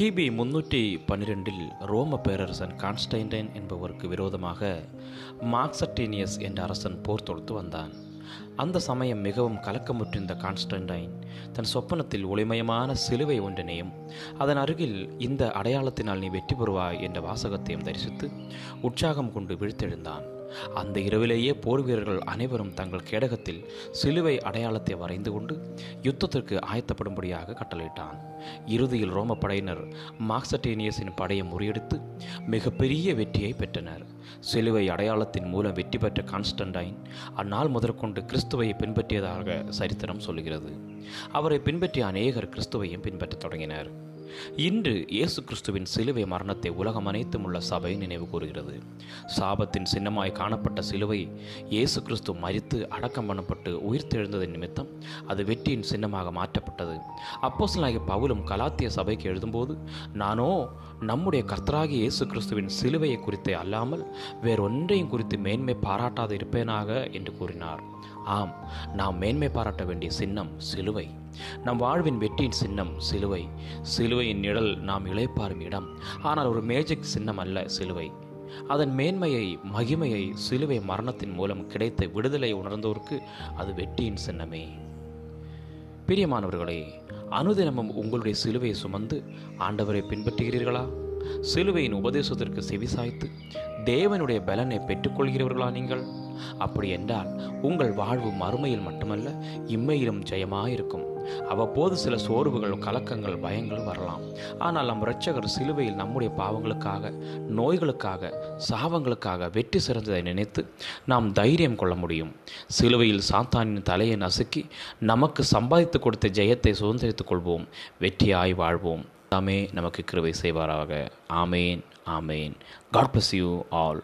கிபி முன்னூற்றி பன்னிரெண்டில் ரோம பேரரசன் கான்ஸ்டைன்டைன் என்பவருக்கு விரோதமாக மார்க்சட்டீனியஸ் என்ற அரசன் போர் தொடுத்து வந்தான். அந்த சமயம் மிகவும் கலக்கமுற்றிருந்த கான்ஸ்டன்டைன் தன் சொப்பனத்தில் ஒளிமயமான சிலுவை ஒன்றினையும் அதன் அருகில் இந்த அடையாளத்தினால் நீ வெற்றி பெறுவாய் என்ற வாசகத்தையும் தரிசித்து உற்சாகம் கொண்டு விழித்தெழுந்தான். அந்த இரவிலேயே போர் வீரர்கள் அனைவரும் தங்கள் கேடகத்தில் சிலுவை அடையாளத்தை வரைந்து கொண்டு யுத்தத்திற்கு ஆயத்தப்படும்படியாக கட்டளையிட்டான். இறுதியில் ரோம படையினர் மார்க்சட்டேனியஸின் படையை முறியடித்து மிகப்பெரிய வெற்றியை பெற்றனர். சிலுவை அடையாளத்தின் மூலம் வெற்றி பெற்ற கான்ஸ்டன்டைன் அந்நாள் முதற்கொண்டு கிறிஸ்துவை பின்பற்றியதாக சரித்திரம் சொல்கிறது அவரை பின்பற்றிய அநேகர் கிறிஸ்துவையும் பின்பற்றத் தொடங்கினர். இன்று இயேசு கிறிஸ்துவின் சிலுவை மரணத்தை உலகம் அனைத்தும் உள்ள சபை நினைவு கூறுகிறது. சாபத்தின் சின்னமாய் காணப்பட்ட சிலுவை இயேசு கிறிஸ்து மரித்து அடக்கம் பண்ணப்பட்டு உயிர்த்தெழுந்ததன் நிமித்தம் அது வெற்றியின் சின்னமாக மாற்றப்பட்டது. அப்போசலாகிய பவுலும் கலாத்திய சபைக்கு எழுதும்போது நானோ நம்முடைய கர்த்தராகிய இயேசு கிறிஸ்துவின் சிலுவையை குறித்தே அல்லாமல் வேறொன்றையும் குறித்து மேன்மை பாராட்டாது இருப்பேனாக என்று கூறினார். ஆம் நாம் மேன்மை பாராட்ட வேண்டிய சின்னம் சிலுவை. நம் வாழ்வின் வெற்றியின் சின்னம் சிலுவை. சிலுவையின் நிழல் நாம் இழைப்பாரும் இடம். ஆனால் ஒரு மேஜிக் சின்னம் அல்ல சிலுவை. அதன் மேன்மையை மகிமையை சிலுவை மரணத்தின் மூலம் கிடைத்த விடுதலை உணர்ந்தோருக்கு அது வெற்றியின் சின்னமே. பிரியமானவர்களே அனுதினமும் உங்களுடைய சிலுவையை சுமந்து ஆண்டவரை பின்பற்றுகிறீர்களா? சிலுவையின் உபதேசத்திற்கு செவிசாய்த்து தேவனுடைய பலனை பெற்றுக்கொள்கிறவர்களா நீங்கள்? அப்படி என்றால் உங்கள் வாழ்வு மறுமையில் மட்டுமல்ல இம்மையிலும் ஜெயமாயிருக்கும். அவ்வப்போது சில சோர்வுகள் கலக்கங்கள் பயங்கள் வரலாம். ஆனால் நம் இரட்சகர் சிலுவையில் நம்முடைய பாவங்களுக்காக நோய்களுக்காக சாவங்களுக்காக வெற்றி சிறந்ததை நினைத்து நாம் தைரியம் கொள்ள முடியும். சிலுவையில் சாத்தானின் தலையை நசுக்கி நமக்கு சம்பாதித்து கொடுத்த ஜெயத்தை சுதந்திரித்துக் கொள்வோம் வெற்றியாய் வாழ்வோம். தாமே நமக்கு கிருவை செய்வாராக. ஆமேன் ஆமேன். God bless you all